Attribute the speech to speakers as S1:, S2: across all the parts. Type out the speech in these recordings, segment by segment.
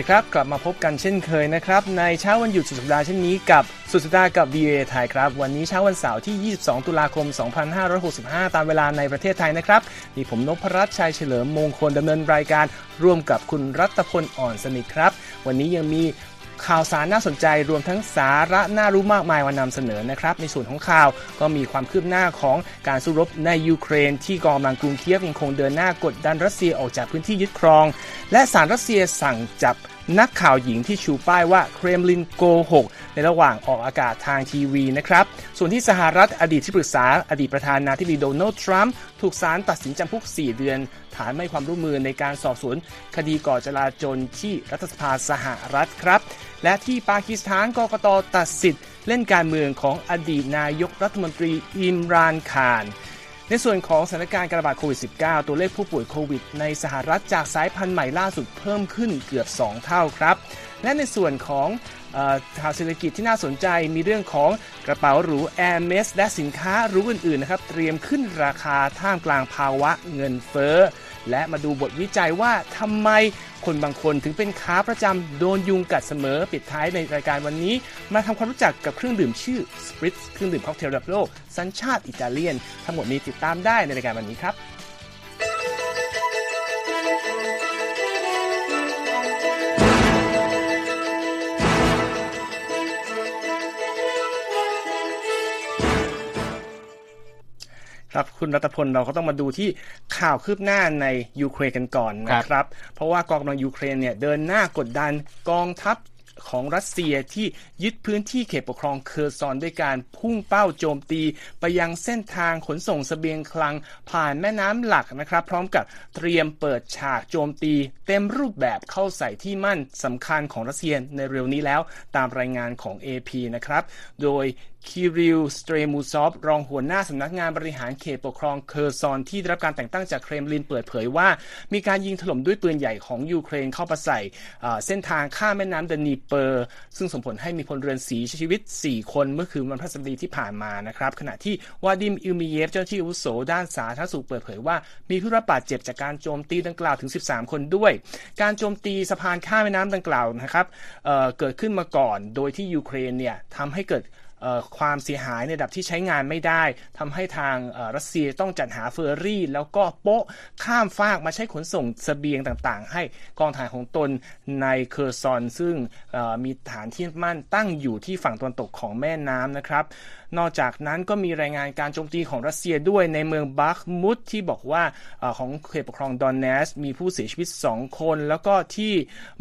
S1: ดีครับ กลับมาพบกันเช่นเคยนะครับ ในเช้าวันหยุดสุดสัปดาห์เช่นนี้กับสุดสัปดาห์กับ VOA ไทยครับ วันนี้เช้าวันเสาร์ที่ 22 ตุลาคม 2565 ตามเวลาในประเทศไทยนะครับมีผมนพรัตน์ชัยเฉลิมมงคลดำเนินรายการ ร่วมกับคุณรัตพลอ่อนสนิทครับ วันนี้ยังมี ข่าวสารน่าสนใจรวมทั้งสาระน่ารู้มากมายมานำเสนอนะครับ ในส่วนของข่าวก็มีความคืบหน้าของการสู้รบในยูเครน ที่กองกำลังกรุงเคียฟยังคงเดินหน้ากดดันรัสเซียออกจากพื้นที่ยึดครอง และสารรัสเซียสั่งจับ นักข่าวหญิงที่ชูป้ายว่าเครมลินโกหกในระหว่างออกอากาศทางทีวีนะครับ ส่วนที่สหรัฐอดีตที่ปรึกษาอดีตประธานาธิบดีโดนัลด์ทรัมป์ถูกศาลตัดสินจำคุก 4 เดือน ฐานไม่ความร่วมมือในการสอบสวนคดีก่อจลาจลที่รัฐสภาสหรัฐครับ และที่ปากีสถานกกตตัดสิทธิ์เล่นการเมืองของอดีตนายกรัฐมนตรีอิมรานคาร ในส่วนของสถานการณ์การระบาดโควิด -19 ตัวเลขผู้ป่วยโควิด ในสหรัฐจากสายพันธุ์ใหม่ล่าสุดเพิ่มขึ้นเกือบ 2 เท่าครับ และในส่วนของข่าวเศรษฐกิจที่น่าสนใจมีเรื่องของกระเป๋าหรู Air m e s และสินค้าหรูอื่นๆนะครับเตรียมขึ้นราคาท่ามกลางภาวะเงินเฟ้อ และมาดูบทวิจัยว่าทำไมคนบางคนถึงเป็นค้าประจำโดนยุงกัดเสมอปิดท้ายในรายการวันนี้ มาทำความรู้จักกับเครื่องดื่มชื่อ Spritz เครื่องดื่มค็อกเทลระดับโลกสัญชาติอิตาเลียน ทั้งหมดนี้ติดตามได้ในรายการวันนี้ครับ ครับคุณรัตพลเราก็ต้องมาดูที่ข่าวคืบหน้าในยูเครนกันก่อนนะครับ เพราะว่ากองกำลังยูเครนเนี่ยเดินหน้ากดดันกองทัพของรัสเซียที่ยึดพื้นที่เขตปกครองเคอร์ซอนด้วยการพุ่งเป้าโจมตีไปยังเส้นทางขนส่งเสบียงคลังผ่านแม่น้ำหลักนะครับ พร้อมกับเตรียมเปิดฉากโจมตี เต็มรูปแบบเข้าใส่ที่มั่นสำคัญของรัสเซียในเร็วนี้แล้ว ตามรายงานของ AP นะครับ โดย คิริล สเตรมูซอฟ รองหัวหน้าสำนักงานบริหารเขตปกครองเคอร์ซอนที่ได้รับการแต่งตั้งจากเครมลินเปิดเผยว่า มีการยิงถล่มด้วยปืนใหญ่ของยูเครนเข้าไปใส่เส้นทางข้ามแม่น้ำดนีเปอร์ ซึ่งส่งผลให้มีพลเรือนเสียชีวิต 4 คนเมื่อคืนวันพฤหัสบดีที่ผ่านมานะครับ ขณะที่วาดิมอิลมีเยฟเจ้าหน้าที่อาวุโสด้านสาธารณสุขเปิดเผยว่า มีผู้รับบาดเจ็บจากการโจมตีดังกล่าวถึง 13 คนด้วย การโจมตีสะพานข้ามแม่น้ำดังกล่าวนะครับเกิดขึ้นมาก่อน โดยที่ยูเครนเนี่ยทำให้เกิด ความเสียหายในระดับที่ใช้งานไม่ได้ทำให้ทางรัสเซียต้องจัดหาเฟอร์รี่ แล้วก็โป๊ะข้ามฟากมาใช้ขนส่งเสบียงต่างๆ ให้กองทหารของตนในเคอร์ซอน ซึ่งมีฐานที่มั่นตั้งอยู่ที่ฝั่งตะวันตกของแม่น้ำนะครับ นอกจากนั้นก็มีรายงานการโจมตีของรัสเซียด้วยในเมืองบัคมุตที่บอกว่าอของเขตปกครองดอแนตสก์ มีผู้เสียชีวิต 2 คน แล้วก็ที่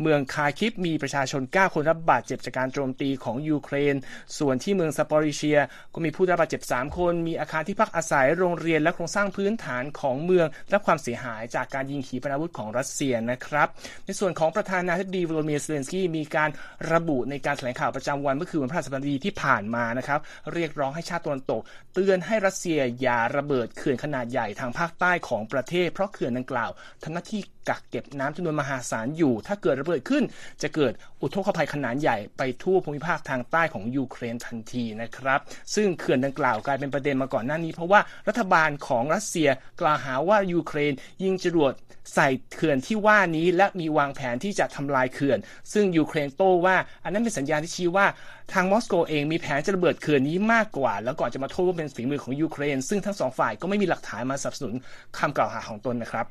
S1: เมืองคาร์คิฟมีประชาชน 9 คนรับบาดเจ็บจากการโจมตีของยูเครน ส่วนที่เมืองซาปอริเชีย ก็มีผู้ได้รับบาดเจ็บ 3 คน มีอาคารที่พักอาศัยโรงเรียนและโครงสร้างพื้นฐานของเมืองรับความเสียหายจากการยิงขีปนาวุธของรัสเซียนะครับ ในส่วนของประธานาธิบดีวลเมียร์เซเลนสกี้มีการระบุในการแถลงข่าวประจำวันเมื่อคืนวันพฤหัสบดีที่ผ่านมานะครับเรียกร้องให้ชาติตะวันตก เตือนให้รัสเซียอย่าระเบิดเขื่อนขนาดใหญ่ทางภาคใต้ของประเทศ เพราะเขื่อนดังกล่าวทำหน้าที่ กักเก็บน้ำจำนวนมหาศาลอยู่ ถ้าเกิดระเบิดขึ้น จะเกิดอุทกภัยขนาดใหญ่ไปทั่วภูมิภาคทางใต้ของยูเครนทันทีนะครับ ซึ่งเขื่อนดังกล่าวกลายเป็นประเด็นมาก่อนหน้านี้ เพราะว่ารัฐบาลของรัสเซียกล่าวหาว่ายูเครน ยิงจรวดใส่เขื่อนที่ว่านี้ และมีวางแผนที่จะทำลายเขื่อน ซึ่งยูเครนโต้ว่า อันนั้นเป็นสัญญาณที่ชี้ว่าทางมอสโกเองมีแผนจะระเบิดเขื่อนนี้มากกว่า แล้วก่อนจะมาโทษว่าเป็นฝีมือของยูเครน ซึ่งทั้งสองฝ่ายก็ไม่มีหลักฐานมาสนับสนุนคำกล่าวหาของตนนะครับ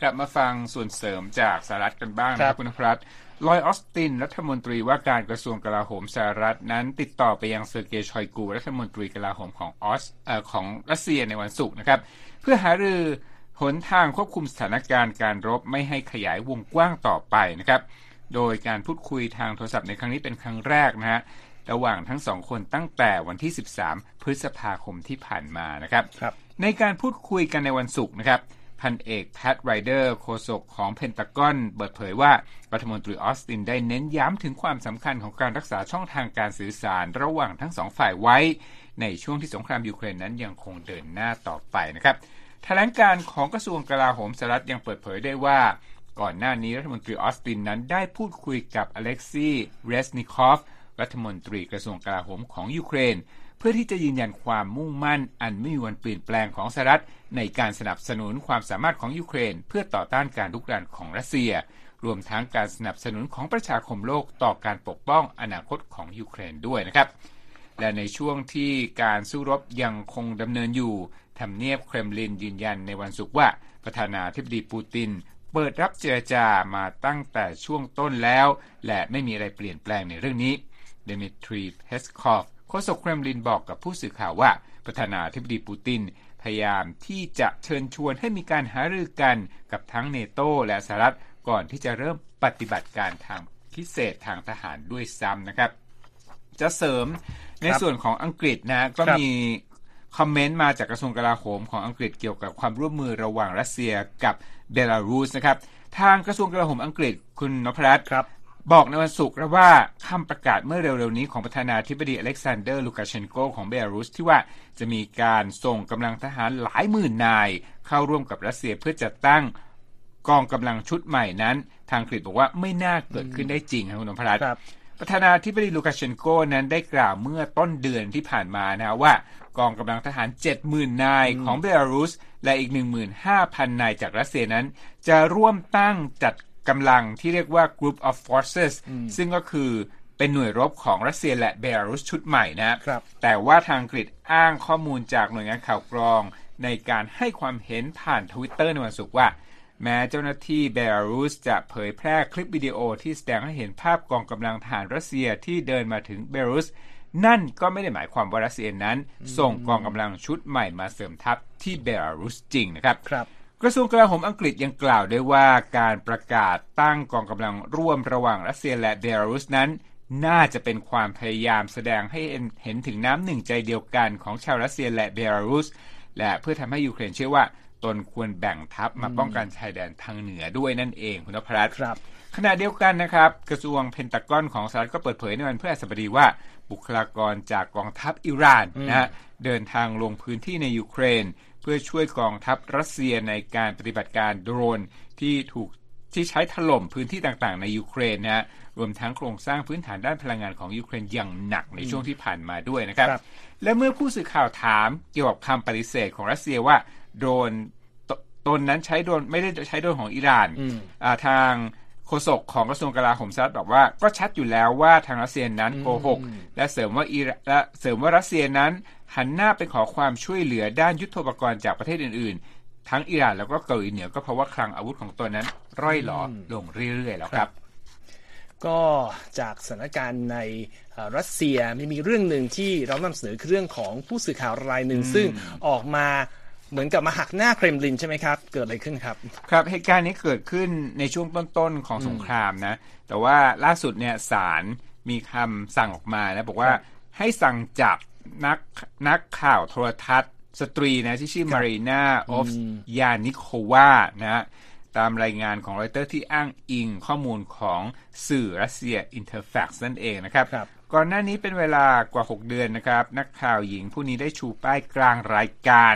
S2: กลับมาฟังส่วนเสริมจากสหรัฐกันบ้างนะครับคุณนพรัตน์ ลอยด์ ออสติน รัฐมนตรีว่าการกระทรวงกลาโหมสหรัฐนั้น ติดต่อไปยังเซอร์เกย์ชอยกู รัฐมนตรีกลาโหมของออสเอ่อของรัสเซียในวันศุกร์นะครับ เพื่อหารือหนทางควบคุมสถานการณ์การรบไม่ให้ขยายวงกว้างต่อไปนะครับ โดยการพูดคุยทางโทรศัพท์ในครั้งนี้เป็นครั้งแรกนะฮะระหว่างทั้งสองคนตั้งแต่วันที่ 13 พฤษภาคมที่ผ่านมานะครับ ค
S1: รับ
S2: ในการพูดคุยกันในวันศุกร์นะครับ พันเอกแพทไรเดอร์โฆษกของเพนตากอนเปิดเผยว่ารัฐมนตรีออสตินได้เน้นย้ำถึงความสำคัญของการรักษาช่องทางการสื่อสารระหว่างทั้งสองฝ่ายไว้ ในช่วงที่สงครามยูเครนนั้นยังคงเดินหน้าต่อไปนะครับแถลงการณ์ของกระทรวงกลาโหมสหรัฐยังเปิดเผยได้ว่า ก่อนหน้านี้รัฐมนตรีออสตินนั้นได้พูดคุยกับอเล็กซีเรสนิคอฟรัฐมนตรีกระทรวงกลาโหมของยูเครน เพื่อที่จะยืนยันความมุ่งมั่นอันไม่มีวันเปลี่ยนแปลงของสหรัฐในการสนับสนุนความสามารถของยูเครน เพื่อต่อต้านการลุกรานของรัสเซีย รวมทั้งการสนับสนุนของประชาคมโลกต่อการปกป้องอนาคตของยูเครนด้วยนะครับ และในช่วงที่การสู้รบยังคงดำเนินอยู่ทำเนียบเครมลินยืนยันในวันศุกร์ว่าประธานาธิบดีปูตินเปิดรับเจรจามาตั้งแต่ช่วงต้นแล้ว และไม่มีอะไรเปลี่ยนแปลงในเรื่องนี้เดมิทรีเพสคอฟ โฆษกเครมลินบอกกับผู้สื่อข่าวว่าประธานาธิบดีปูตินพยายามที่จะเชิญชวนให้มีการหารือกันกับทั้งเนโตและสหรัฐก่อนที่จะเริ่มปฏิบัติการทางพิเศษทางทหารด้วยซ้ำนะครับ จะเสริมในส่วนของอังกฤษนะก็มีคอมเมนต์มาจากกระทรวงกลาโหมของอังกฤษเกี่ยวกับความร่วมมือระหว่างรัสเซียกับเบลารุสนะครับ ทางกระทรวงกลาโหมอังกฤษคุณนพรัตน์
S1: ครั บ
S2: อกในวันศุกร์ว่าคำประกาศเมื่อเร็วๆนี้ของประธานาธิบดีอเล็กซานเดอร์ลูกาเชนโกของเบลารุสที่ว่าจะมีการส่งกำลังทหารหลายหมื่นนาย เข้าร่วมกับรัสเซียเพื่อจัดตั้งกองกำลังชุดใหม่นั้น ทางอังกบอกว่าไม่น่าเกิดขึ้นได้จริงครับคุณนพรัตน์ประธานาธิบดีลูกาเชนโกนั้นได้กล่าวเมื่อต้นเดือนที่ผ่านมานะว่ากองกำลังทหาร 70,000 นายของเบลารุส และอีก 15,000 นายจากรัสเซียนั้น จะร่วมตั้งจัดกำลังที่เรียกว่า Group of Forces ซึ่งก็คือเป็นหน่วยรบของรัสเซียและเบลารุสชุดใหม่นะครับ แต่ว่าทางอังกฤษอ้างข้อมูลจากหน่วยงานข่าวกรอง ในการให้ความเห็นผ่านทวิตเตอร์ในวันศุกร์ว่า แม้เจ้าหน้าที่เบลารุสจะเผยแพร่คลิปวิดีโอที่แสดงให้เห็นภาพกองกำลังทหารรัสเซียที่เดินมาถึงเบลารุสนั่นก็ไม่ได้หมายความว่ารัสเซียนั้น ส่งกองกำลังชุดใหม่มาเสริมทัพที่เบลารุสจริงนะครับ
S1: ครับ
S2: กระทรวงกลาโหมอังกฤษยังกล่าวด้วยว่าการประกาศตั้งกองกำลังร่วมระหว่างรัสเซียและเบลารุสนั้น น่าจะเป็นความพยายามแสดงให้เห็นถึงน้ำหนึ่งใจเดียวกันของชาวรัสเซียและเบลารุส และเพื่อทำให้ยูเครนเชื่อว่าตนควรแบ่งทัพมาป้องกันชายแดนทางเหนือด้วยนั่นเองคุณนพรัตน์
S1: ครับ
S2: ขณะเดียวกันนะครับ กระทรวงเพนตากอนของสหรัฐก็เปิดเผยในวันพฤหัสบดีว่า บุคลากรจากกองทัพอิหร่านนะฮะเดินทางลงพื้นที่ในยูเครนเพื่อช่วยกองทัพรัสเซียในการปฏิบัติการโดรนที่ถูกที่ใช้ถล่มพื้นที่ต่างๆ ในยูเครนนะฮะรวมทั้งโครงสร้างพื้นฐานด้านพลังงานของยูเครนอย่างหนักในช่วงที่ผ่านมาด้วยนะครับ ครับและเมื่อผู้สื่อข่าวถามเกี่ยวกับคำปฏิเสธของรัสเซียว่าโดรนตนนั้นใช้โดรนไม่ได้ใช้โดรนของอิหร่านทางโฆษกของกระทรวงกลาโหมสหรัฐบอกว่าก็ชัดอยู่แล้วว่าทางรัสเซียนั้นโกหก และเสริมว่าอีและเสริมว่ารัสเซียนั้น หันหน้าไปขอความช่วยเหลือด้านยุทโธปกรณ์จากประเทศอื่นๆ ทั้งอิหร่านแล้วก็เกาหลีเหนือก็เพราะว่าคลังอาวุธของตัวนั้น ร่อยหลอลงเรื่อยๆแล้วครับ
S1: ก็จากสถานการณ์ในรัสเซียมีมีเรื่องหนึ่งที่เรานำเสนอคือเรื่องของผู้สื่อข่าวรายหนึ่งซึ่งออกมาเหมือนกับมาหักหน้าเครมลินใช่ไหมครับ เกิดอะไรขึ้นครับ
S2: ครับเหตุการณ์นี้เกิดขึ้นในช่วงต้นๆของสงครามนะ แต่ว่าล่าสุดเนี่ยศาลมีคำสั่งออกมานะบอกว่าให้สั่งจับ นักนักข่าวโทรทัศน์ สตรีนะที่ชื่อมารีนาออฟยานิโควานะตามรายงานของรอยเตอร์ที่อ้างอิงข้อมูลของสื่อรัสเซียอินเตอร์แฟกซ์นั่นเองนะครับ ค
S1: รับ
S2: ก่อนหน้านี้เป็นเวลากว่า 6 เดือนนะครับ นักข่าวหญิงผู้นี้ได้ชูป้ายกลางรายการ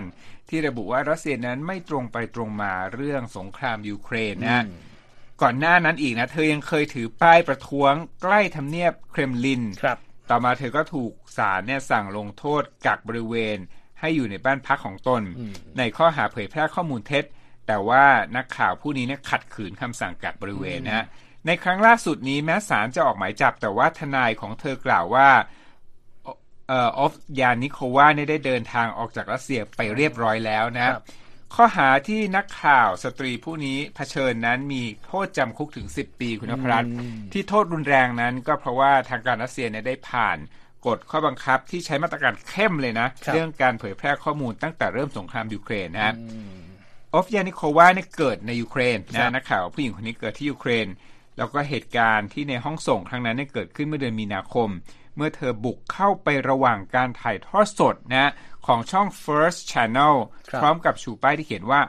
S2: ที่ระบุว่ารัสเซียนั้นไม่ตรงไปตรงมาเรื่องสงครามยูเครนนะก่อนหน้านั้นอีกนะ เธอยังเคยถือป้ายประท้วงใกล้ทำเนียบเครมลิน
S1: ครับ
S2: ต่อมาเธอก็ถูกศาลเนี่ยสั่งลงโทษกักบริเวณ ให้อยู่ในบ้านพักของตน ในข้อหาเผยแพร่ข้อมูลเท็จ แต่ว่านักข่าวผู้นี้เนี่ยขัดขืนคำสั่งกักบริเวณนะในครั้งล่าสุดนี้แม้ศาลจะออกหมายจับ แต่ว่าทนายของเธอกล่าวว่าออฟยานิโควาเนี่ยได้เดินทางออกจากรัสเซียไปเรียบร้อยแล้วนะ ข้อหาที่นักข่าวสตรีผู้นี้เผชิญนั้นมีโทษจำคุกถึง 10 ปีคุณพรัตที่โทษรุนแรงนั้นก็เพราะว่าทางการรัสเซียเนี่ยได้ผ่านกฎข้อบังคับที่ใช้มาตรการเข้มเลยนะ เรื่องการเผยแพร่ข้อมูลตั้งแต่เริ่มสงครามยูเครนนะออฟยานิโควาเนี่ยเกิดในยูเครนนะนักข่าวผู้หญิงคนนี้เกิดที่ยูเครน แล้วก็เหตุการณ์ที่ในห้องส่งครั้งนั้นเนี่ยเกิดขึ้นเมื่อเดือนมีนาคม เมื่อเธอบุกเข้าไประหว่างการถ่ายทอดสดนะ ของช่อง First Channel พร้อมกับชูป้ายที่เขียนว่า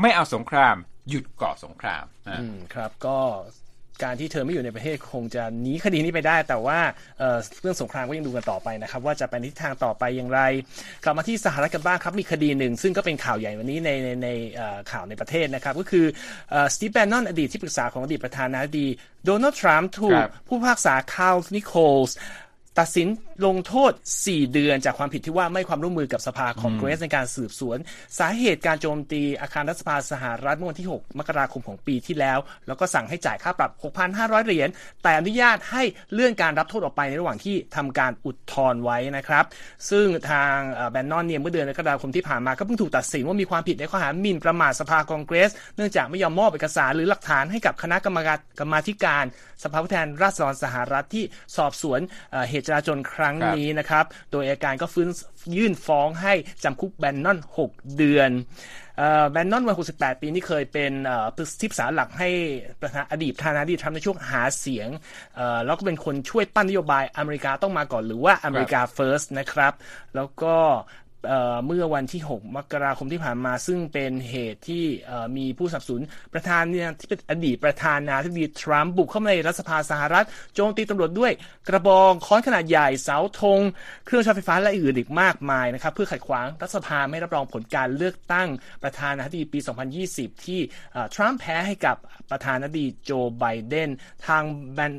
S2: ไม่เอาสงคราม หยุดก่อสงคราม
S1: ครับก็การที่เธอไม่อยู่ในประเทศคงจะหนีคดีนี้ไปได้ แต่ว่าเรื่องสงครามก็ยังดูกันต่อไปนะครับ ว่าจะไปทิศทางต่อไปอย่างไร กลับมาที่สหรัฐกันบ้างครับ มีคดีหนึ่ง ซึ่งก็เป็นข่าวใหญ่วันนี้ในในในข่าวในประเทศนะครับ ก็คือสตีฟแบนนอนอดีตที่ปรึกษาของอดีตประธานาธิบดีโดนัลด์ทรัมป์ถูกผู้พิพากษาคาร์ลนิโคลส์ ตัดสินลงโทษ 4 เดือนจากความผิดที่ว่าไม่ให้ความร่วมมือกับสภาคองเกรสในการสืบสวน สาเหตุการโจมตีอาคารรัฐสภาสหรัฐเมื่อวันที่ 6 มกราคมของปีที่แล้ว แล้วก็สั่งให้จ่ายค่าปรับ 6,500 เหรียญ แต่อนุญาตให้เลื่อนการรับโทษออกไปในระหว่างที่ทำการอุทธรณ์ไว้นะครับ ซึ่งทางแบนนอนเนี่ยเมื่อเดือนกรกฎาคมที่ผ่านมาก็เพิ่งถูกตัดสินว่ามีความผิดในข้อหาหมิ่นประมาทสภาคองเกรส เนื่องจากไม่ยอมมอบเอกสารหรือหลักฐานให้กับคณะกรรมการกรรมาธิการ สภาผู้แทนราษฎรสหรัฐที่สอบสวนเหตุจราจนครั้งนี้นะครับ โดยอาการก็ฟื้นยื่นฟ้องให้จำคุกแบนนอน 6 เดือนแบนนอนวัย 68 ปีนี่เคยเป็นที่ปรึกษาหลักให้ประธานอดีตประธานาธิบดีทรัมป์ในช่วงหาเสียง แล้วก็เป็นคนช่วยปั้นนโยบายอเมริกาต้องมาก่อนหรือว่าอเมริกาเฟิร์สนะครับ แล้วก็ เมื่อวันที่ 6 มกราคมที่ผ่านมา ซึ่งเป็นเหตุที่มีผู้สับสนประธานเนี่ยที่เป็นอดีตประธานาธิบดีทรัมป์บุกเข้ามาในรัฐสภาสหรัฐ โจมตีตำรวจด้วยกระบองค้อนขนาดใหญ่เสาธง เครื่องใช้ไฟฟ้าและอื่นอีกมากมายนะครับเพื่อขัดขวางรัฐสภาไม่รับรองผลการเลือกตั้งประธานาธิบดีปี 2020 ที่ทรัมป์แพ้ให้กับประธานาธิบดีโจไบเดนทางแบน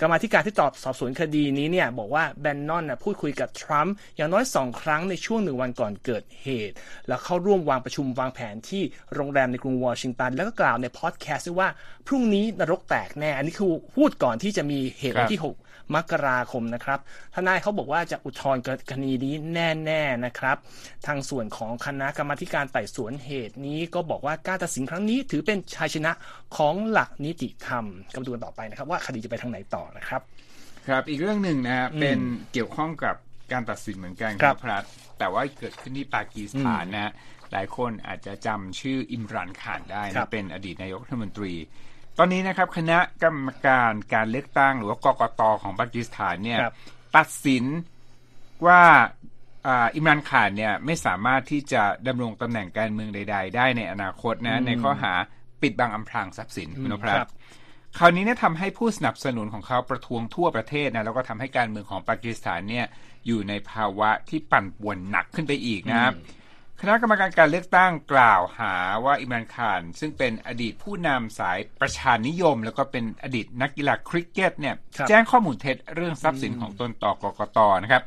S1: กรรมธิการที่ตอบสอบสวนคดีนี้เนี่ยบอกว่าแบนนอนพูดคุยกับทรัมป์อย่างน้อยสองครั้งในช่วงหนึ่งวันก่อนเกิดเหตุ แล้วเข้าร่วมวางประชุมวางแผนที่โรงแรมในกรุงวอชิงตัน แล้วก็กล่าวในพอดแคสต์ว่าพรุ่งนี้นรกแตกแน่ อันนี้คือพูดก่อนที่จะมีเหตุวันที่ 6 มกราคมนะครับทนายเขาบอกว่าจะอุทธรณ์คดีนี้แน่ๆนะครับ ทางส่วนของคณะกรรมการไต่สวนเหตุนี้ก็บอกว่าการตัดสินครั้งนี้ถือเป็นชัยชนะของหลักนิติธรรมกำลังดูกันต่อไปนะครับ ว่าคดีจะไปทางไหนต่อนะครับ
S2: ครับอีกเรื่องหนึ่งนะเป็นเกี่ยวข้องกับการตัดสินเหมือนกันครับพระแต่ว่าเกิดขึ้นที่ปากีสถานนะ หลายคนอาจจะจำชื่ออิมรันขานได้นะเป็นอดีตนายกรัฐมนตรี ตอนนี้นะครับคณะกรรมการการเลือกตั้งหรือว่ากกตของปากีสถานเนี่ยตัดสินว่าอิมรันขานเนี่ยไม่สามารถที่จะดำรงตำแหน่งการเมืองใด ๆ ได้ในอนาคตนะในข้อหา ปิดบังอำพรางทรัพย์สินคุณนพรัตคราวนี้เนี่ยทำให้ผู้สนับสนุนของเขาประท้วงทั่วประเทศนะแล้วก็ทำให้การเมืองของปากีสถานเนี่ยอยู่ในภาวะที่ปั่นป่วนหนักขึ้นไปอีกนะครับคณะกรรมการการเลือกตั้งกล่าวหาว่าอิมรันคาน ซึ่งเป็นอดีตผู้นำสายประชานิยม แล้วก็เป็นอดีตนักกีฬาคริกเก็ตเนี่ยแจ้งข้อมูลเท็จเรื่องทรัพย์สินของตนต่อกกตนะครับ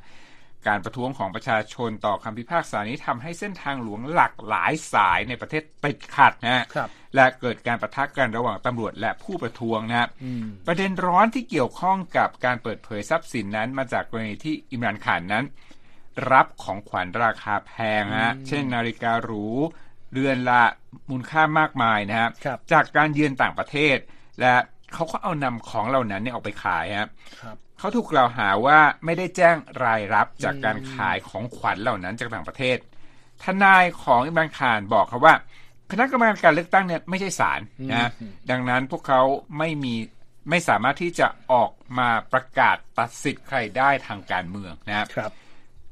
S2: การประท้วงของประชาชนต่อคำพิพากษานี้ทำให้เส้นทางหลวงหลักหลายสายในประเทศติดขัดนะและเกิดการประทะกันระหว่างตำรวจและผู้ประท้วงนะประเด็นร้อนที่เกี่ยวข้องกับการเปิดเผยทรัพย์สินนั้น มาจากกรณีที่อิมรันขานนั้น รับของขวัญราคาแพงฮะเช่น นาฬิกาหรูเรือนละมูลค่ามากมายนะครับ จากการเยือนต่างประเทศและ เขาก็เอานำของเหล่านั้นเนี่ยออกไปขายครับเขาถูกกล่าวหาว่าไม่ได้แจ้งรายรับจากการขายของขวัญเหล่านั้นจากต่างประเทศ ทนายของอิมรันขานบอกเขาว่าคณะกรรมการการเลือกตั้งเนี่ยไม่ใช่ศาลนะดังนั้นพวกเขาไม่มีไม่สามารถที่จะออกมาประกาศตัดสิทธิ์ใครได้ทางการเมืองนะครับ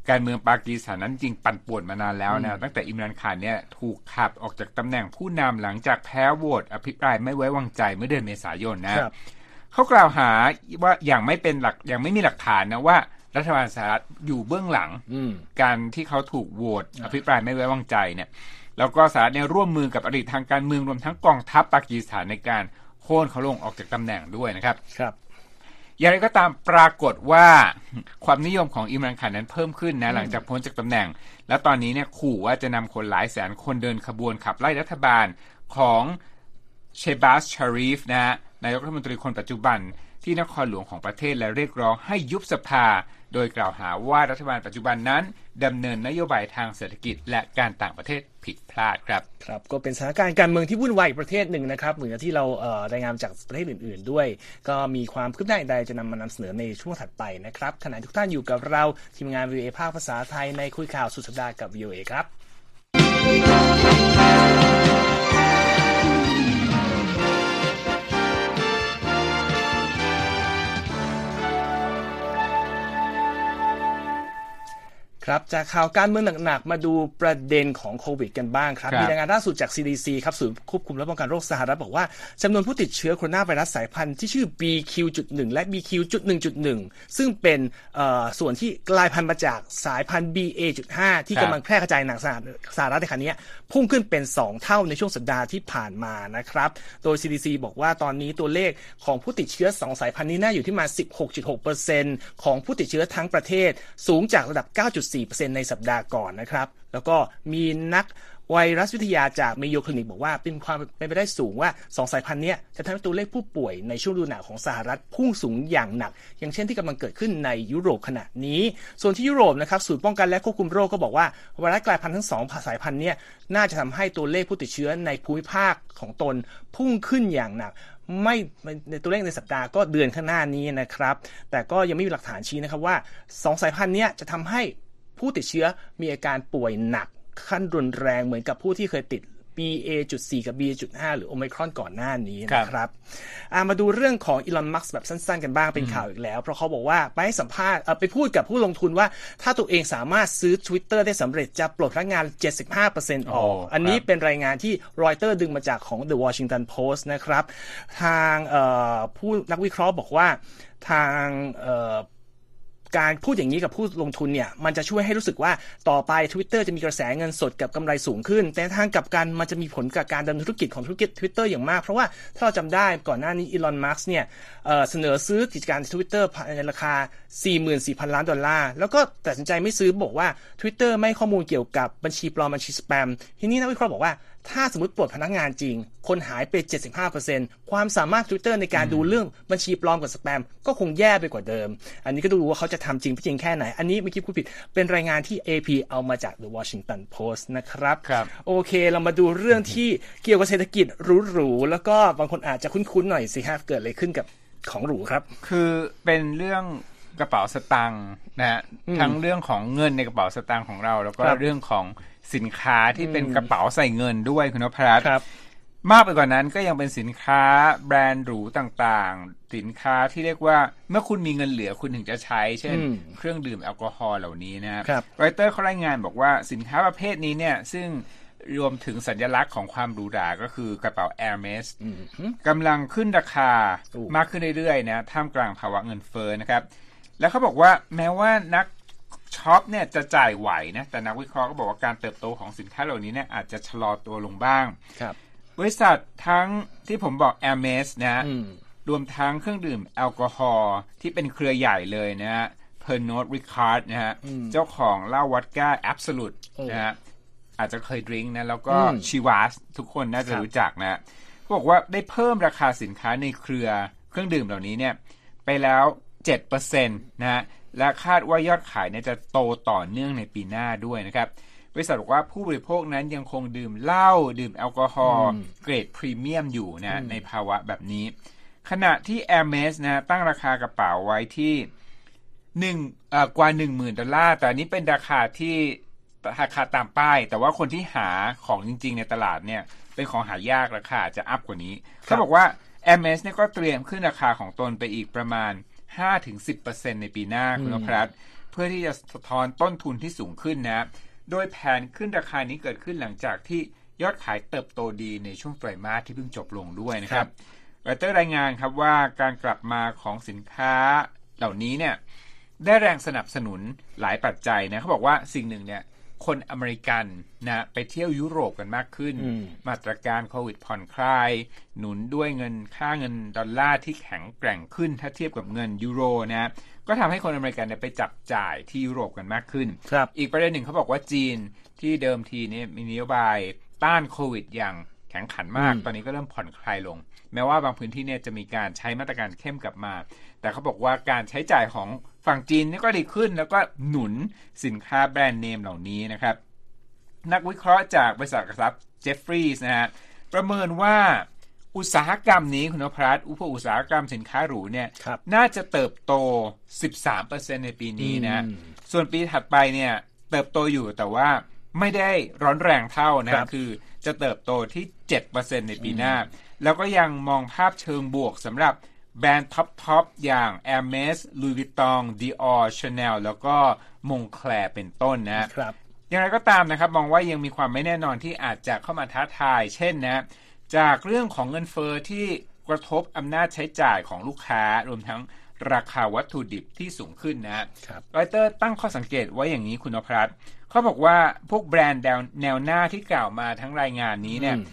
S2: การเมืองปากีสถานนั้นจริงปั่นป่วนมานานแล้วนะตั้งแต่อิมรันขานเนี่ยถูกขับออกจากตำแหน่งผู้นำหลังจากแพ้โหวตอภิปรายไม่ไว้วางใจเมื่อเดือนเมษายนนะเขากล่าวหาว่าอย่างไม่เป็นหลักอย่างไม่มีหลักฐานนะว่ารัฐบาลสหรัฐอยู่เบื้องหลังการที่เขาถูกโหวตอภิปรายไม่ไว้วางใจเนี่ย แล้วก็สหรัฐเนี่ยร่วมมือกับอดีตทางการเมืองรวมทั้งกองทัพปากีสถานในการโค่นเขาลงออกจากตำแหน่งด้วยนะครับ
S1: ครับ
S2: อย่างไรก็ตามปรากฏว่าความนิยมของอิมรันขานนั้นเพิ่มขึ้นนะหลังจากพ้นจากตำแหน่ง แล้วตอนนี้เนี่ยขู่ว่าจะนำคนหลายแสนคนเดินขบวนขับไล่รัฐบาลของเชบาสชารีฟนะฮะนายกรัฐมนตรีคนปัจจุบัน ที่นครหลวงของประเทศและเรียกร้องให้ยุบสภา โดยกล่าวหาว่ารัฐบาลปัจจุบันนั้นดำเนินนโยบายทางเศรษฐกิจและการต่างประเทศผิดพลาดครับ
S1: ครับ ก็เป็นสถานการณ์การเมืองที่วุ่นวายประเทศหนึ่งนะครับ เหมือนที่เรารายงานจากประเทศอื่น ๆ ด้วย ก็มีความคืบหน้าใดจะนำมานำเสนอในช่วงถัดไปนะครับขณะทุกท่านอยู่กับเราทีมงาน VOA ภาคภาษาไทยในคุยข่าวสุดสัปดาห์กับ VOA ครับ ครับจากข่าวการเมืองหนักๆ มาดูประเด็นของโควิดกันบ้างครับ
S2: ครับ
S1: มีรายงานล่าสุดจาก CDC ครับศูนย์ควบคุมและป้องกันโรคสหรัฐบอกว่าจำนวนผู้ติดเชื้อโคโรนาไวรัสสายพันธุ์ที่ชื่อ BQ.1 และ BQ.1.1 ซึ่งเป็นเอ่อส่วนที่กลายพันธุ์มาจากสายพันธุ์ BA.5 ที่
S2: ครับ
S1: กำลังแพร่กระจายหนักสหรัฐสหรัฐในขณะนี้พุ่งขึ้นเป็น 2 เท่าในช่วงสัปดาห์ที่ผ่านมานะครับ โดย CDC บอกว่าตอนนี้ตัวเลขของผู้ติดเชื้อ 2 สายพันธุ์นี้น่าอยู่ที่มา 16.6%ของผู้ติดเชื้อทั้งประเทศสูงจากระดับ 9.4%ในสัปดาห์ก่อนนะครับ แล้วก็มีนักไวรัสวิทยาจากเมโยคลินิกบอกว่าเป็นความเป็นไปได้สูงว่า 2 สายพันธุ์นี้จะทำให้ตัวเลขผู้ป่วยในช่วงฤดูหนาวของสหรัฐพุ่งสูงอย่างหนัก อย่างเช่นที่กำลังเกิดขึ้นในยุโรปขณะนี้ ส่วนที่ยุโรปนะครับศูนย์ป้องกันและควบคุมโรคก็บอกว่าไวรัสกลายพันธุ์ทั้งสองสายพันธุ์นี้น่าจะทำให้ตัวเลขผู้ติดเชื้อในภูมิภาคของตนพุ่งขึ้นอย่างหนักไม่ในตัวเลขในสัปดาห์ก็เดือนข้างหน้านี้นะครับ แต่ก็ยังไม่มีหลักฐานชี้นะครับว่า 2 สายพันธุ์เนี้ยจะทำให้ ผู้ติดเชื้อมีอาการป่วยหนักขั้นรุนแรงเหมือนกับผู้ที่เคยติด BA.4 กับ BA.5 หรือโอ m ม c รอนก่อนหน้านี้นะครับอ่ามาดูเรื่องของอีลอนมัสแบบสั้นๆกันบ้างเป็นข่าวอีกแล้ว เพราะเขาบอกว่าไปให้สัมภาษณ์เอ่อไปพูดกับผู้ลงทุนว่า ถ้าตัวเองสามารถซื้อ Twitter ได้สำเร็จจะปลดพนักงาน 75%ออก
S2: โอ้
S1: อันนี้
S2: ครับ
S1: เป็นรายงานที่รอยเตอร์ดึงมาจากของ The Washington Post นะครับ ทางเอ่อผู้นักวิเคราะห์บอกว่าทางเอ่อ การพูดอย่างนี้กับผู้ลงทุนเนี่ยมันจะช่วยให้รู้สึกว่าต่อไป Twitter จะมีกระแสเงินสดกับกำไรสูงขึ้น แต่ทางกลับกันมันจะมีผลกับการดำเนินธุรกิจของธุรกิจ Twitter อย่างมาก เพราะว่าถ้าเราจำได้ก่อนหน้านี้อีลอนมัสเนี่ยเเสนอซื้อกิจการ Twitter ในราคา 44,000 ล้านดอลลาร์ แล้วก็ตัดสินใจไม่ซื้อบอกว่า Twitter ไม่ข้อมูลเกี่ยวกับบัญชีปลอมบัญชีสแปมทีนี้นักวิเคราะห์บอกว่า ถ้าสมมติปลดพนักงานจริง คนหายไป 75%ความสามารถ Twitter ในการดูเรื่องบัญชีปลอมกับสแปม ก็คงแย่ไปกว่าเดิม อันนี้ก็ดูว่าเขาจะทำจริงไม่จริงแค่ไหน อันนี้เมื่อกี้พูดผิด เป็นรายงานที่ AP เอามาจาก The Washington Post นะครับ
S2: ครับ
S1: โอเค เรามาดูเรื่องที่เกี่ยวกับเศรษฐกิจหรูๆแล้วก็บางคนอาจจะคุ้นๆหน่อยสิฮะเกิดอะไรขึ้นกับของหรูครับ
S2: คือเป็นเรื่องกระเป๋าสตางค์นะฮะทั้งเรื่องของเงินในกระเป๋าสตางค์ของเรา แล้วก็
S1: ครับ
S2: เรื่องของ สินค้าที่เป็นกระเป๋าใส่เงินด้วยคุณนพรัตน์
S1: ครับ
S2: มากไปกว่านั้นก็ยังเป็นสินค้าแบรนด์หรูต่างๆ สินค้าที่เรียกว่าเมื่อคุณมีเงินเหลือคุณถึงจะใช้ เช่น
S1: อืม
S2: เครื่องดื่มแอลกอฮอล์เหล่านี้นะครับ
S1: ครับ
S2: รอยเตอร์เขารายงานบอกว่าสินค้าประเภทนี้เนี่ย ซึ่งรวมถึงสัญลักษณ์ของความหรูหราก็คือกระเป๋า Hermes
S1: อืมฮึ
S2: กำลังขึ้นราคา
S1: โอ้
S2: มากขึ้นเรื่อยๆนะท่ามกลางภาวะเงินเฟ้อนะครับ แล้วเขาบอกว่าแม้ว่านัก ช็อปเนี่ยจะจ่ายไหวนะแต่นักวิเคราะห์ก็บอกว่าการเติบโตของสินค้าเหล่านี้เนี่ยอาจจะชะลอตัวลงบ้าง
S1: ครับ
S2: บริษัททั้งที่ผมบอก Hermes นะฮะ
S1: อืม
S2: รวมทั้งเครื่องดื่มแอลกอฮอล์ที่เป็นเครือใหญ่เลยนะฮะ Pernod Ricard นะฮะเจ้าของเหล้าวัดก้า Absolute
S1: โอ้
S2: นะฮะอาจจะเคยดื่มนะ แล้วก็
S1: อืม
S2: ชีวาสทุกคนน่าจะ
S1: ครับ
S2: รู้จักนะเขาบอกว่าได้เพิ่มราคาสินค้าในเครือเครื่องดื่มเหล่านี้เนี่ย ไปแล้ว7%นะฮะ และคาดว่ายอดขายเนี่ยจะโตต่อเนื่องในปีหน้าด้วยนะครับบริษัทบอกว่าผู้บริโภคนั้นยังคงดื่มเหล้าดื่มแอลกอฮอล์เกรดพรีเมียมอยู่นะในภาวะแบบนี้ ขณะที่ Hermes นะตั้งราคากระเป๋าไว้ที่หนึ่งเอ่อกว่าหนึ่งหมื่นดอลลาร์แต่อันนี้เป็นราคาที่ราคาตามป้าย แต่ว่าคนที่หาของจริง ๆ ในตลาดเนี่ย เป็นของหายากราคาอาจจะอัพกว่านี้ เขาบอกว่า Hermes เนี่ยก็เตรียมขึ้นราคาของตนไปอีกประมาณ 5-10%ในปีหน้าคุณนพรัตน์เพื่อที่จะสะท้อนต้นทุนที่สูงขึ้นนะ โดยแผนขึ้นราคานี้เกิดขึ้นหลังจากที่ยอดขายเติบโตดีในช่วงไตรมาสที่เพิ่งจบลงด้วยนะครับรอยเตอร์รายงานครับว่าการกลับมาของสินค้าเหล่านี้เนี่ยได้แรงสนับสนุนหลายปัจจัยนะเขาบอกว่าสิ่งหนึ่งเนี่ย คนอเมริกันนะไปเที่ยวยุโรปกันมากขึ้น
S1: อืม
S2: มาตรการโควิดผ่อนคลาย หนุนด้วยเงินค่าเงินดอลลาร์ที่แข็งแกร่งขึ้น ถ้าเทียบกับเงินยูโรนะก็ทำให้คนอเมริกันเนี่ยไปจับจ่ายที่ยุโรปกันมากขึ้น
S1: ครับ
S2: อีกประเด็นหนึ่งเขาบอกว่าจีนที่เดิมทีเนี่ยมีนโยบายต้านโควิดอย่างแข็งขันมาก
S1: อืม
S2: ตอนนี้ก็เริ่มผ่อนคลายลง แม้ว่าบางพื้นที่เนี่ยจะมีการใช้มาตรการเข้มกลับมา แต่เขาบอกว่าการใช้จ่ายของ ฝั่งจีนเนี่ยก็ดีขึ้นแล้วก็หนุนสินค้าแบรนด์เนมเหล่านี้นะครับ นักวิเคราะห์จากบริษัทหลักทรัพย์เจฟฟรีส์นะฮะประเมินว่าอุตสาหกรรมนี้คุณนพรัตน์อุปอุตสาหกรรมสินค้าหรูเนี่ย
S1: ครับ
S2: น่าจะเติบโต 13%ในปีนี้นะ
S1: อืม
S2: ส่วนปีถัดไปเนี่ย เติบโตอยู่แต่ว่าไม่ได้ร้อนแรงเท่านะครับคือจะเติบโตที่ 7%ในปีหน้า แล้วก็ยังมองภาพเชิงบวกสำหรับ แบรนด์ top ๆอย่าง Hermes Louis Vuitton Dior Chanel แล้วก็ Moncler เป็นต้นนะ
S1: ครับ
S2: อย่างไรก็ตามนะครับ มองว่ายังมีความไม่แน่นอนที่อาจจะเข้ามาท้าทาย เช่นนะ จากเรื่องของเงินเฟ้อที่กระทบอำนาจใช้จ่ายของลูกค้า รวมทั้งราคาวัตถุดิบที่สูงขึ้นนะครับรอยเตอร์ตั้งข้อสังเกตไว้อย่างนี้คุณนพรัตน์เขาบอกว่าพวกแบรนด์แนวหน้าที่กล่าวมาทั้งรายงานนี้เนี่ย
S1: อืม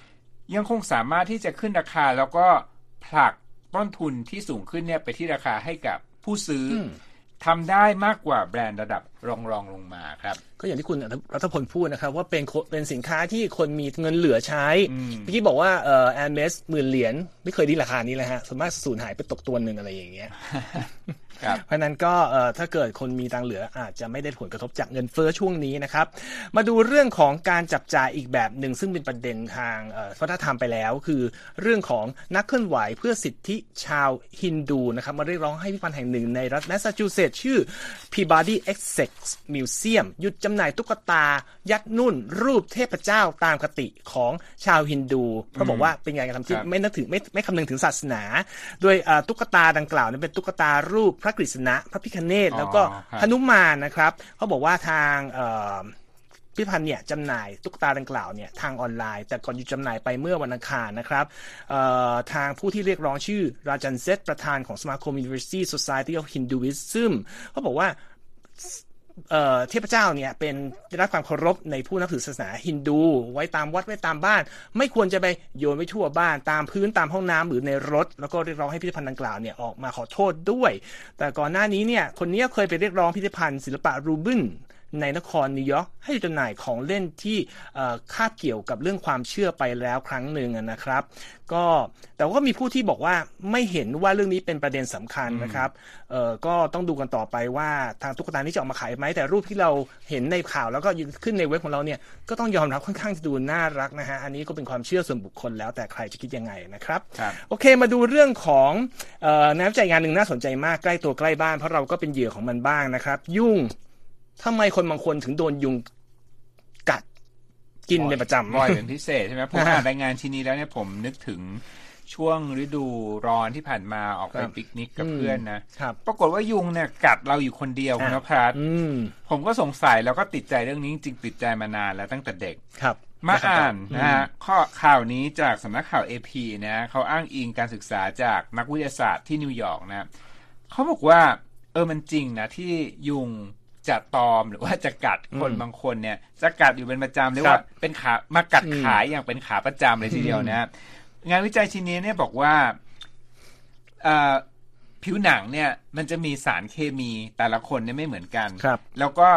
S2: ยังคงสามารถที่จะขึ้นราคาแล้วก็ผลัก ต้นทุนที่สูงขึ้นเนี่ยไปที่ราคาให้กับผู้ซื้ออ
S1: ม
S2: ทำได้มากกว่าแบรนด์ระดับ รองรองๆลงมาครับ
S1: ก็อย่างที่คุณรัฐพลพูดนะครับ ว่าเป็นโคเป็นสินค้าที่คนมีเงินเหลือใช้
S2: อืม
S1: เมื่อกี้บอกว่าเอ่อแอร์เมสหมื่นเหรียญไม่เคยได้ราคานี้เลยฮะส่วนมากสูญหายไปตกตัวหนึ่งอะไรอย่างเงี้ย
S2: ครับ
S1: เพราะฉะนั้นก็เอ่อถ้าเกิดคนมีตังค์เหลืออาจจะไม่ได้ผลกระทบจากเงินเฟ้อช่วงนี้นะครับ มาดูเรื่องของการจับจ่ายอีกแบบหนึ่งซึ่งเป็นประเด็นทางเอ่อวัฒนธรรมไปแล้ว คือเรื่องของนักเคลื่อนไหวเพื่อสิทธิชาวฮินดูนะครับมาเรียกร้องให้พิพิธภัณฑ์แห่งหนึ่งในรัฐแมสซาชูเซตส์ชื่อ Peabody Essex Museum หยุดจำหน่ายตุ๊กตา ยัดนุ่นรูปเทพเจ้าตามคติของชาวฮินดู เพราะบอกว่าเป็นการกระทำที่
S2: ครับ
S1: ไม่นึกถึงไม่ไม่คำนึงถึงศาสนา โดยเอ่อตุ๊กตาดังกล่าวนั้นเป็นตุ๊กตารูปพระกฤษณะ พระพิคเนต
S2: อ๋อ
S1: แล้วก็
S2: ครับ
S1: หนุมานนะครับเขาบอกว่าทางเอ่อพิพิธภัณฑ์เนี่ยจำหน่ายตุ๊กตาดังกล่าวเนี่ยทางออนไลน์ แต่ก่อนหยุดจำหน่ายไปเมื่อวันอังคารนะครับเอ่อทางผู้ที่เรียกร้องชื่อราจันเซตประธานของสมาคม University Society of Hinduism เขาบอกว่าเอ่อ เทพเจ้าเนี่ยเป็นได้รับความเคารพในผู้นับถือศาสนาฮินดู ไว้ตามวัดไว้ตามบ้าน ไม่ควรจะไปโยนไว้ทั่วบ้าน ตามพื้นตามห้องน้ำหรือในรถ แล้วก็เรียกร้องให้พิพิธภัณฑ์ดังกล่าวเนี่ยออกมาขอโทษด้วย แต่ก่อนหน้านี้เนี่ยคนนี้เคยไปเรียกร้องพิพิธภัณฑ์ศิลปะรูบิน ในนครนิวยอร์กให้จำหน่ายของเล่นที่เอ่อคาบเกี่ยวกับเรื่องความเชื่อไปแล้วครั้งหนึ่งอะนะครับ ก็แต่ว่าก็มีผู้ที่บอกว่าไม่เห็นว่าเรื่องนี้เป็นประเด็นสำคัญนะครับเอ่อก็ต้องดูกันต่อไปว่าทางตุ๊กตานี้จะออกมาขายไหมแต่รูปที่เราเห็นในข่าวแล้วก็ขึ้นในเว็บของเราเนี่ยก็ต้องยอมรับค่อนข้างจะดูน่ารักนะฮะอันนี้ก็เป็นความเชื่อส่วนบุคคลแล้วแต่ใครจะคิดยังไงนะครับ
S2: ครับ
S1: โอเคมาดูเรื่องของเอ่องานวิจัยงานหนึ่งน่าสนใจมากใกล้ตัวใกล้บ้านเพราะเราก็เป็นเหยื่อของมันบ้างนะครับ ยุ่ง ทำไมคนบางคนถึงโดนยุงกัดกินเป็นประจำ
S2: บ่อยเป็นพิเศษใช่ไหมผมอ่านรายงานชิ้นนี้แล้วเนี่ยผมนึกถึงช่วงฤดูร้อนที่ผ่านมาออกไป
S1: ครับ
S2: ปิกนิกกับ
S1: อืม
S2: เพื่อนนะ
S1: ครับ
S2: ปรากฏว่ายุงเนี่ยกัดเราอยู่คนเดียวคุณน
S1: อะ
S2: ภัส
S1: อืม
S2: ผมก็สงสัยแล้วก็ติดใจเรื่องนี้จริงๆติดใจมานานแล้วตั้งแต่เด็ก
S1: ครับ
S2: มาอ่าน
S1: อื
S2: นะฮะข้อข่าวนี้จากสำนักข่าว AP นะเขาอ้างอิงการศึกษาจากนักวิทยาศาสตร์ที่นิวยอร์กนะเขาบอกว่า เออมันจริงนะที่ยุง จะตอมหรือว่าจะกัดคน
S1: อืม
S2: บางคนเนี่ย จะกัดอยู่เป็นประจำเรียก
S1: ครั
S2: ว่า
S1: บ
S2: เป็นขามากัด
S1: อืม
S2: ขายอย่างเป็นขาประจำเลยทีเดียวนะฮะงานวิจัยชิ้นนี้เนี่ยบอกว่าเอ่อผิวหนังเนี่ย มันจะมีสารเคมีแต่ละคนเนี่ยไม่เหมือนกัน
S1: ครับ
S2: แล้วก็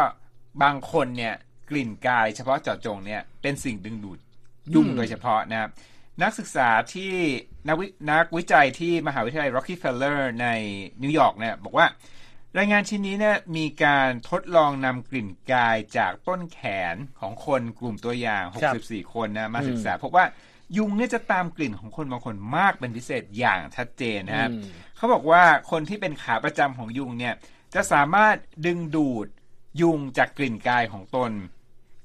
S2: บางคนเนี่ยกลิ่นกายเฉพาะเจาะจงเนี่ยเป็นสิ่งดึงดูดยุ่ง
S1: อืม
S2: โดยเฉพาะนะครับนักศึกษาที่นักวินักวิจัยที่มหาวิทยาลัย Rockefeller ในนิวยอร์กเนี่ยบอกว่า รายงานชิ้นนี้เนี่ยมีการทดลองนำกลิ่นกายจากต้นแขนของคนกลุ่มตัวอย่าง
S1: ครับ
S2: 64 คนนะมา
S1: อืม
S2: ศึกษาพบว่ายุงเนี่ยจะตามกลิ่นของคนบางคนมากเป็นพิเศษอย่างชัดเจนนะครับ
S1: อืม
S2: เขาบอกว่าคนที่เป็นขาประจำของยุงเนี่ยจะสามารถดึงดูดยุงจากกลิ่นกายของตน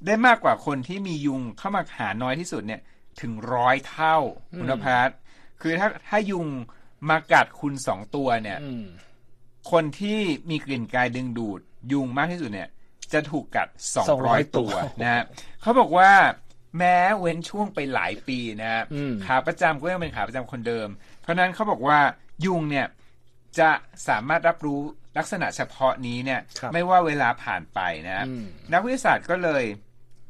S2: ได้มากกว่าคนที่มียุงเข้ามาหาน้อยที่สุดเนี่ยถึงร้อยเท่าคุณพัฒน์คือถ้าถ้ายุงมากัดคุณสองตัวเนี่ย
S1: อืม
S2: คนที่มีกลิ่นกายดึงดูดยุงมากที่สุดเนี่ย จะถูกกัด 200
S1: 200
S2: ตัว
S1: ตัว
S2: นะฮะเขาบอกว่าแม้เว้นช่วงไปหลายปีนะฮะ
S1: อืม
S2: ขาประจำก็ยังเป็นขาประจำคนเดิม เพราะฉะนั้นเขาบอกว่ายุงเนี่ยจะสามารถรับรู้ลักษณะเฉพาะนี้เนี่ย
S1: ครับ
S2: ไม่ว่าเวลาผ่านไปนะฮะ
S1: อืม
S2: นักวิทยาศาสตร์ก็เลย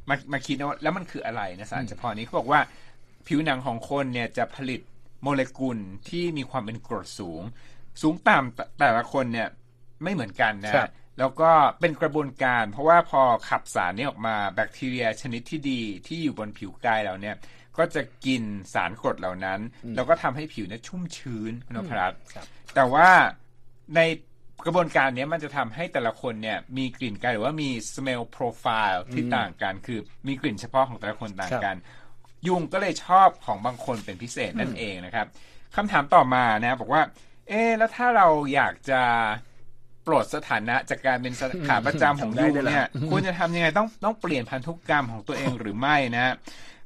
S2: มามาคิดว่าแล้วมันคืออะไรนะสารเฉพาะนี้เขาบอกว่าผิวหนังของคนเนี่ยจะผลิตโมเลกุลที่มีความเป็นกรดสูง สูงต่ำแต่แต่ละคนเนี่ยไม่เหมือนกันนะ
S1: ครับ
S2: แล้วก็เป็นกระบวนการ เพราะว่าพอขับสารนี้ออกมาแบคทีเรียชนิดที่ดีที่อยู่บนผิวกายเราเนี่ย ก็จะกินสารกรดเหล่านั้น แล้วก็ทำให้ผิวเนี่ยชุ่มชื้นคุณนพรัตน์
S1: ครับ
S2: แต่ว่าในกระบวนการเนี้ยมันจะทำให้แต่ละคนเนี่ยมีกลิ่นกายหรือว่ามี smell profile ที่ต่างกัน คือมีกลิ่นเฉพาะของแต่ละคนต่างกัน ยุงก็เลยชอบของบางคนเป็นพิเศษนั่นเองนะครับคำถามต่อมานะบอกว่า เอ๊ะแล้วถ้าเราอยากจะปลดสถานะจากการเป็นสขาประจำของ
S1: ทำได้
S2: ยุง
S1: ด้วยเหรอ
S2: เนี่ยควรจะทำยังไงต้องต้องเปลี่ยนพันธุกรรมของตัวเองหรือไม่นะ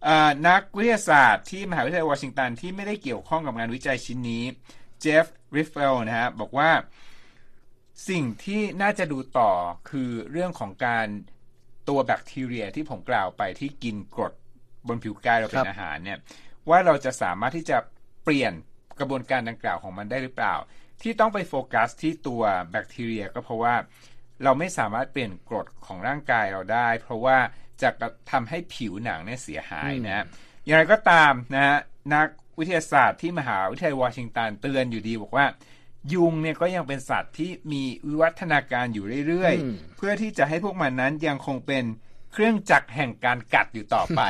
S2: เอ่อนักวิทยาศาสตร์ที่มหาวิทยาลัยวอชิงตันที่ไม่ได้เกี่ยวข้องกับงานวิจัยชิ้นนี้เจฟริฟเฟลนะฮะบอกว่าสิ่งที่น่าจะดูต่อคือเรื่องของการตัวแบคทีเรียที่ผมกล่าวไปที่กินกรดบนผิวกายเราเป็นอาหารเนี่ยว่าเราจะสามารถที่จะเปลี่ยน กระบวนการดังกล่าวของมันได้หรือเปล่า ที่ต้องไปโฟกัสที่ตัวแบคทีเรีย ก็เพราะว่าเราไม่สามารถเปลี่ยนกรดของร่างกายเราได้ เพราะว่าจะทำให้ผิวหนังเนี่ยเสียหายนะอย่างไรก็ตามนะฮะนักวิทยาศาสตร์ที่มหาวิทยาลัยวอชิงตันเตือนอยู่ดีบอกว่ายุงเนี่ยก็ยังเป็นสัตว์ที่มีวิวัฒนาการอยู่เรื่อยๆ เพื่อที่จะให้พวกมันนั้นยังคงเป็น เครื่องจักรแห่งการกัดอยู่ต่อไป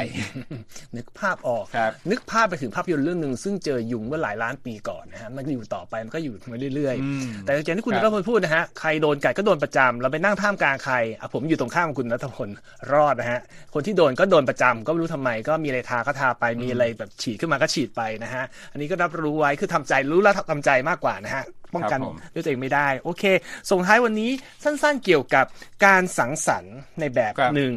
S1: นึกภาพออก
S2: ครับ
S1: นึกภาพไปถึงภาพยนตร์เรื่องหนึ่งซึ่งเจอยุงเมื่อหลายล้านปีก่อนนะฮะมันก็อยู่ต่อไปมันก็อยู่มาเรื่อย
S2: อืม
S1: ๆแต่อย่างที่คุณ
S2: ครั
S1: นั
S2: บ
S1: ทพลพูดนะฮะใครโดนกัดก็โดนประจำเราไปนั่งท่ามกลางใครอะผมอยู่ตรงข้ามกับคุณนัทพลรอดนะฮะคนที่โดนก็โดนประจำก็ไม่รู้ทำไมก็มีอะไรทาก็ทาไปมีอะไรแบบฉีดขึ้นมาก็ฉีดไปนะฮะอันนี้ก็รับรู้ไว้คือทำใจรู้แล้วทำใจมากกว่านะฮะ ป้องกัน
S2: ครับผม
S1: ด้วยตัวเองไม่ได้ โอเค ส่งท้ายวันนี้สั้นๆเกี่ยวกับการสังสรรค์ในแบบ
S2: ครับ
S1: หนึ่ง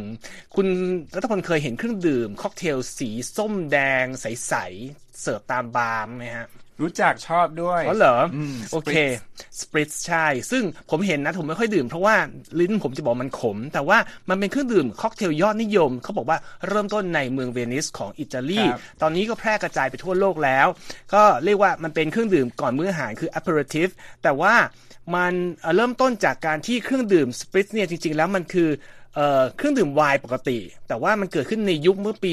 S1: คุณรัฐพลเคยเห็นเครื่องดื่ม ค็อกเทลสีส้มแดงใสๆเสิร์ฟตามบาร์ไหมฮะ
S2: รู้จักชอบด้วย
S1: อ๋อเหรอ
S2: ม
S1: โอเค
S2: Spritz
S1: สปริตใช่ ซึ่งผมเห็นนะ ผมไม่ค่อยดื่มเพราะว่าลิ้นผมจะบอกมันขม แต่ว่ามันเป็นเครื่องดื่มค็อกเทลยอดนิยม เขาบอกว่าเริ่มต้นในเมืองเวนิสของอิตาลี
S2: ครับ
S1: ตอนนี้ก็แพร่กระจายไปทั่วโลกแล้ว ก็เรียกว่ามันเป็นเครื่องดื่มก่อนมื้ออาหารคือ aperitif แต่ว่ามันเอ่อเริ่มต้นจากการที่เครื่องดื่มสปริตเนี่ยจริง ๆ แล้วมันคือ เอ่อเครื่องดื่มไวน์ปกติ แต่ว่ามันเกิดขึ้นในยุคเมื่อปี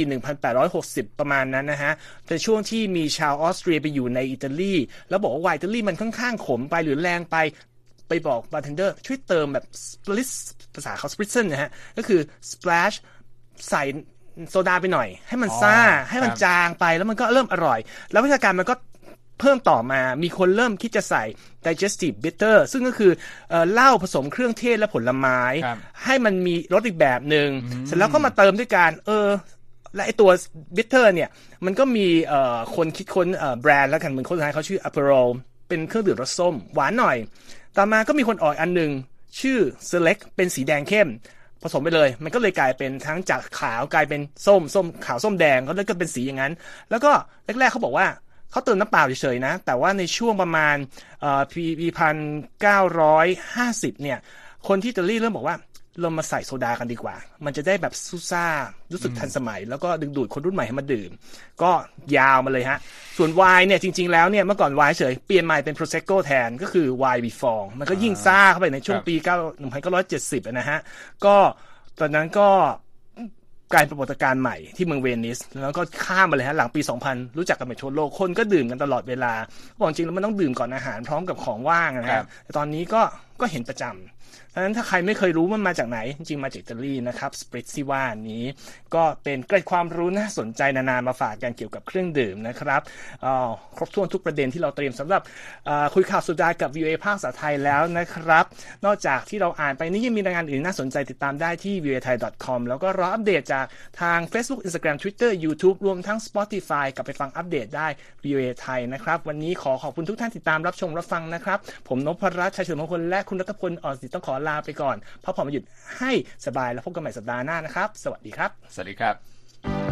S1: 1860 ประมาณนั้นนะฮะแต่ช่วงที่มีชาวออสเตรียไปอยู่ในอิตาลี แล้วบอกว่าไวน์อิตาลีมันค่อนข้างขมไปหรือแรงไปไปบอกบาร์เทนเดอร์ช่วยเติมแบบ spritz ภาษาเขา spritzen นะฮะ ก็คือ splash ใส่โซดาไปหน่อย ให้มันซ่า
S2: อ๋อ
S1: ให้มัน
S2: ครับ
S1: จางไปแล้วมันก็เริ่มอร่อย แล้ววิวัฒนาการมันก็ เพิ่มต่อมามีคนเริ่มคิดจะใส่ digestive bitter ซึ่งก็คือเอ่อเหล้าผสมเครื่องเทศและผลไม้
S2: ครับ
S1: ให้มันมีรสอีกแบบหนึ่งเสร็จแล้วก็มาเติมด้วยการเออและไอตัวbitter เนี่ย มันก็มีเอ่อคนคิดค้นเอ่อแบรนด์แล้วกันเหมือนคนสุดท้ายเขาชื่อ Aperol เป็นเครื่องดื่มรสส้ม หวานหน่อย ต่อมาก็มีคนออกอันหนึ่งชื่อ Select เป็นสีแดงเข้ม ผสมไปเลย มันก็เลยกลายเป็นทั้งจากขาวกลายเป็นส้มส้มขาวส้มแดงก็เลยก็เป็นสีอย่างนั้น แล้วก็แรกๆเขาบอกว่า เขาเติมน้ำเปล่าเฉยๆนะ แต่ว่าในช่วงประมาณเอ่อปีพันเก้าร้อยห้าสิบเนี่ย คนที่อิตาลีเริ่มบอกว่าเรามาใส่โซดากันดีกว่า มันจะได้แบบซูซ่า รู้สึกทันสมัย แล้วก็ดึงดูดคนรุ่นใหม่ให้มาดื่ม ก็ยาวมาเลยฮะ ส่วนไวน์เนี่ยจริง ๆ แล้วเนี่ยเมื่อก่อนไวน์เฉย เปลี่ยนใหม่เป็น prosecco แทน ก็คือไวน์บีฟอง มันก็ยิ่งซ่าเข้าไปในช่วง
S2: ครับ
S1: ปี9 1970อะนะฮะ ก็ตอนนั้นก็ กลายเป็นปรากฏการณ์ใหม่ที่เมืองเวนิส แล้วก็ข้ามมาเลยฮะหลังปี 2000 รู้จักกันไปทั่วโลกคนก็ดื่มกันตลอดเวลาบอกจริงแล้วมันต้องดื่มก่อนอาหารพร้อมกับของว่างนะ
S2: ครั
S1: ฮะ
S2: บ
S1: แต่ตอนนี้ก็ก็เห็นประจำ ดังนั้นถ้าใครไม่เคยรู้มันมาจากไหน จริงๆมาจากอิตาลีนะครับสปริตซิว่านี้ ก็เป็นเกร็ดความรู้น่าสนใจนานามาฝากกันเกี่ยวกับเครื่องดื่มนะครับอ่าครบถ้วนทุกประเด็นที่เราเตรียมสำหรับคุยข่าวสุดากับ VOA ภาคภาษาไทยแล้วนะครับ นอกจากที่เราอ่านไปนี่ยังมีรายงานอื่นน่าสนใจติดตามได้ที่ voa thai com แล้วก็รออัปเดตจากทาง Facebook Instagram Twitter YouTube รวมทั้ง Spotify กลับไปฟังอัปเดตได้ VOA ไทยนะครับ วันนี้ขอขอบคุณทุกท่านติดตามรับชมรับฟังนะครับ ผมนพรัตน์ชัยเฉลิมมงคลและคุณรัตพลอ่อนสิต้องขอลาไปก่อนพักผ่อนมาหยุดให้สบายแล้วพบกันใหม่สัปดาห์หน้านะครับ สวัสดีครับ
S2: สวัสดีครับ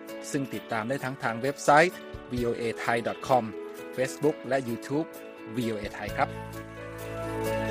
S3: ซึ่งติดตามได้ทั้งทางเว็บไซต์ voa thai com Facebook และ YouTube voa thai ครับ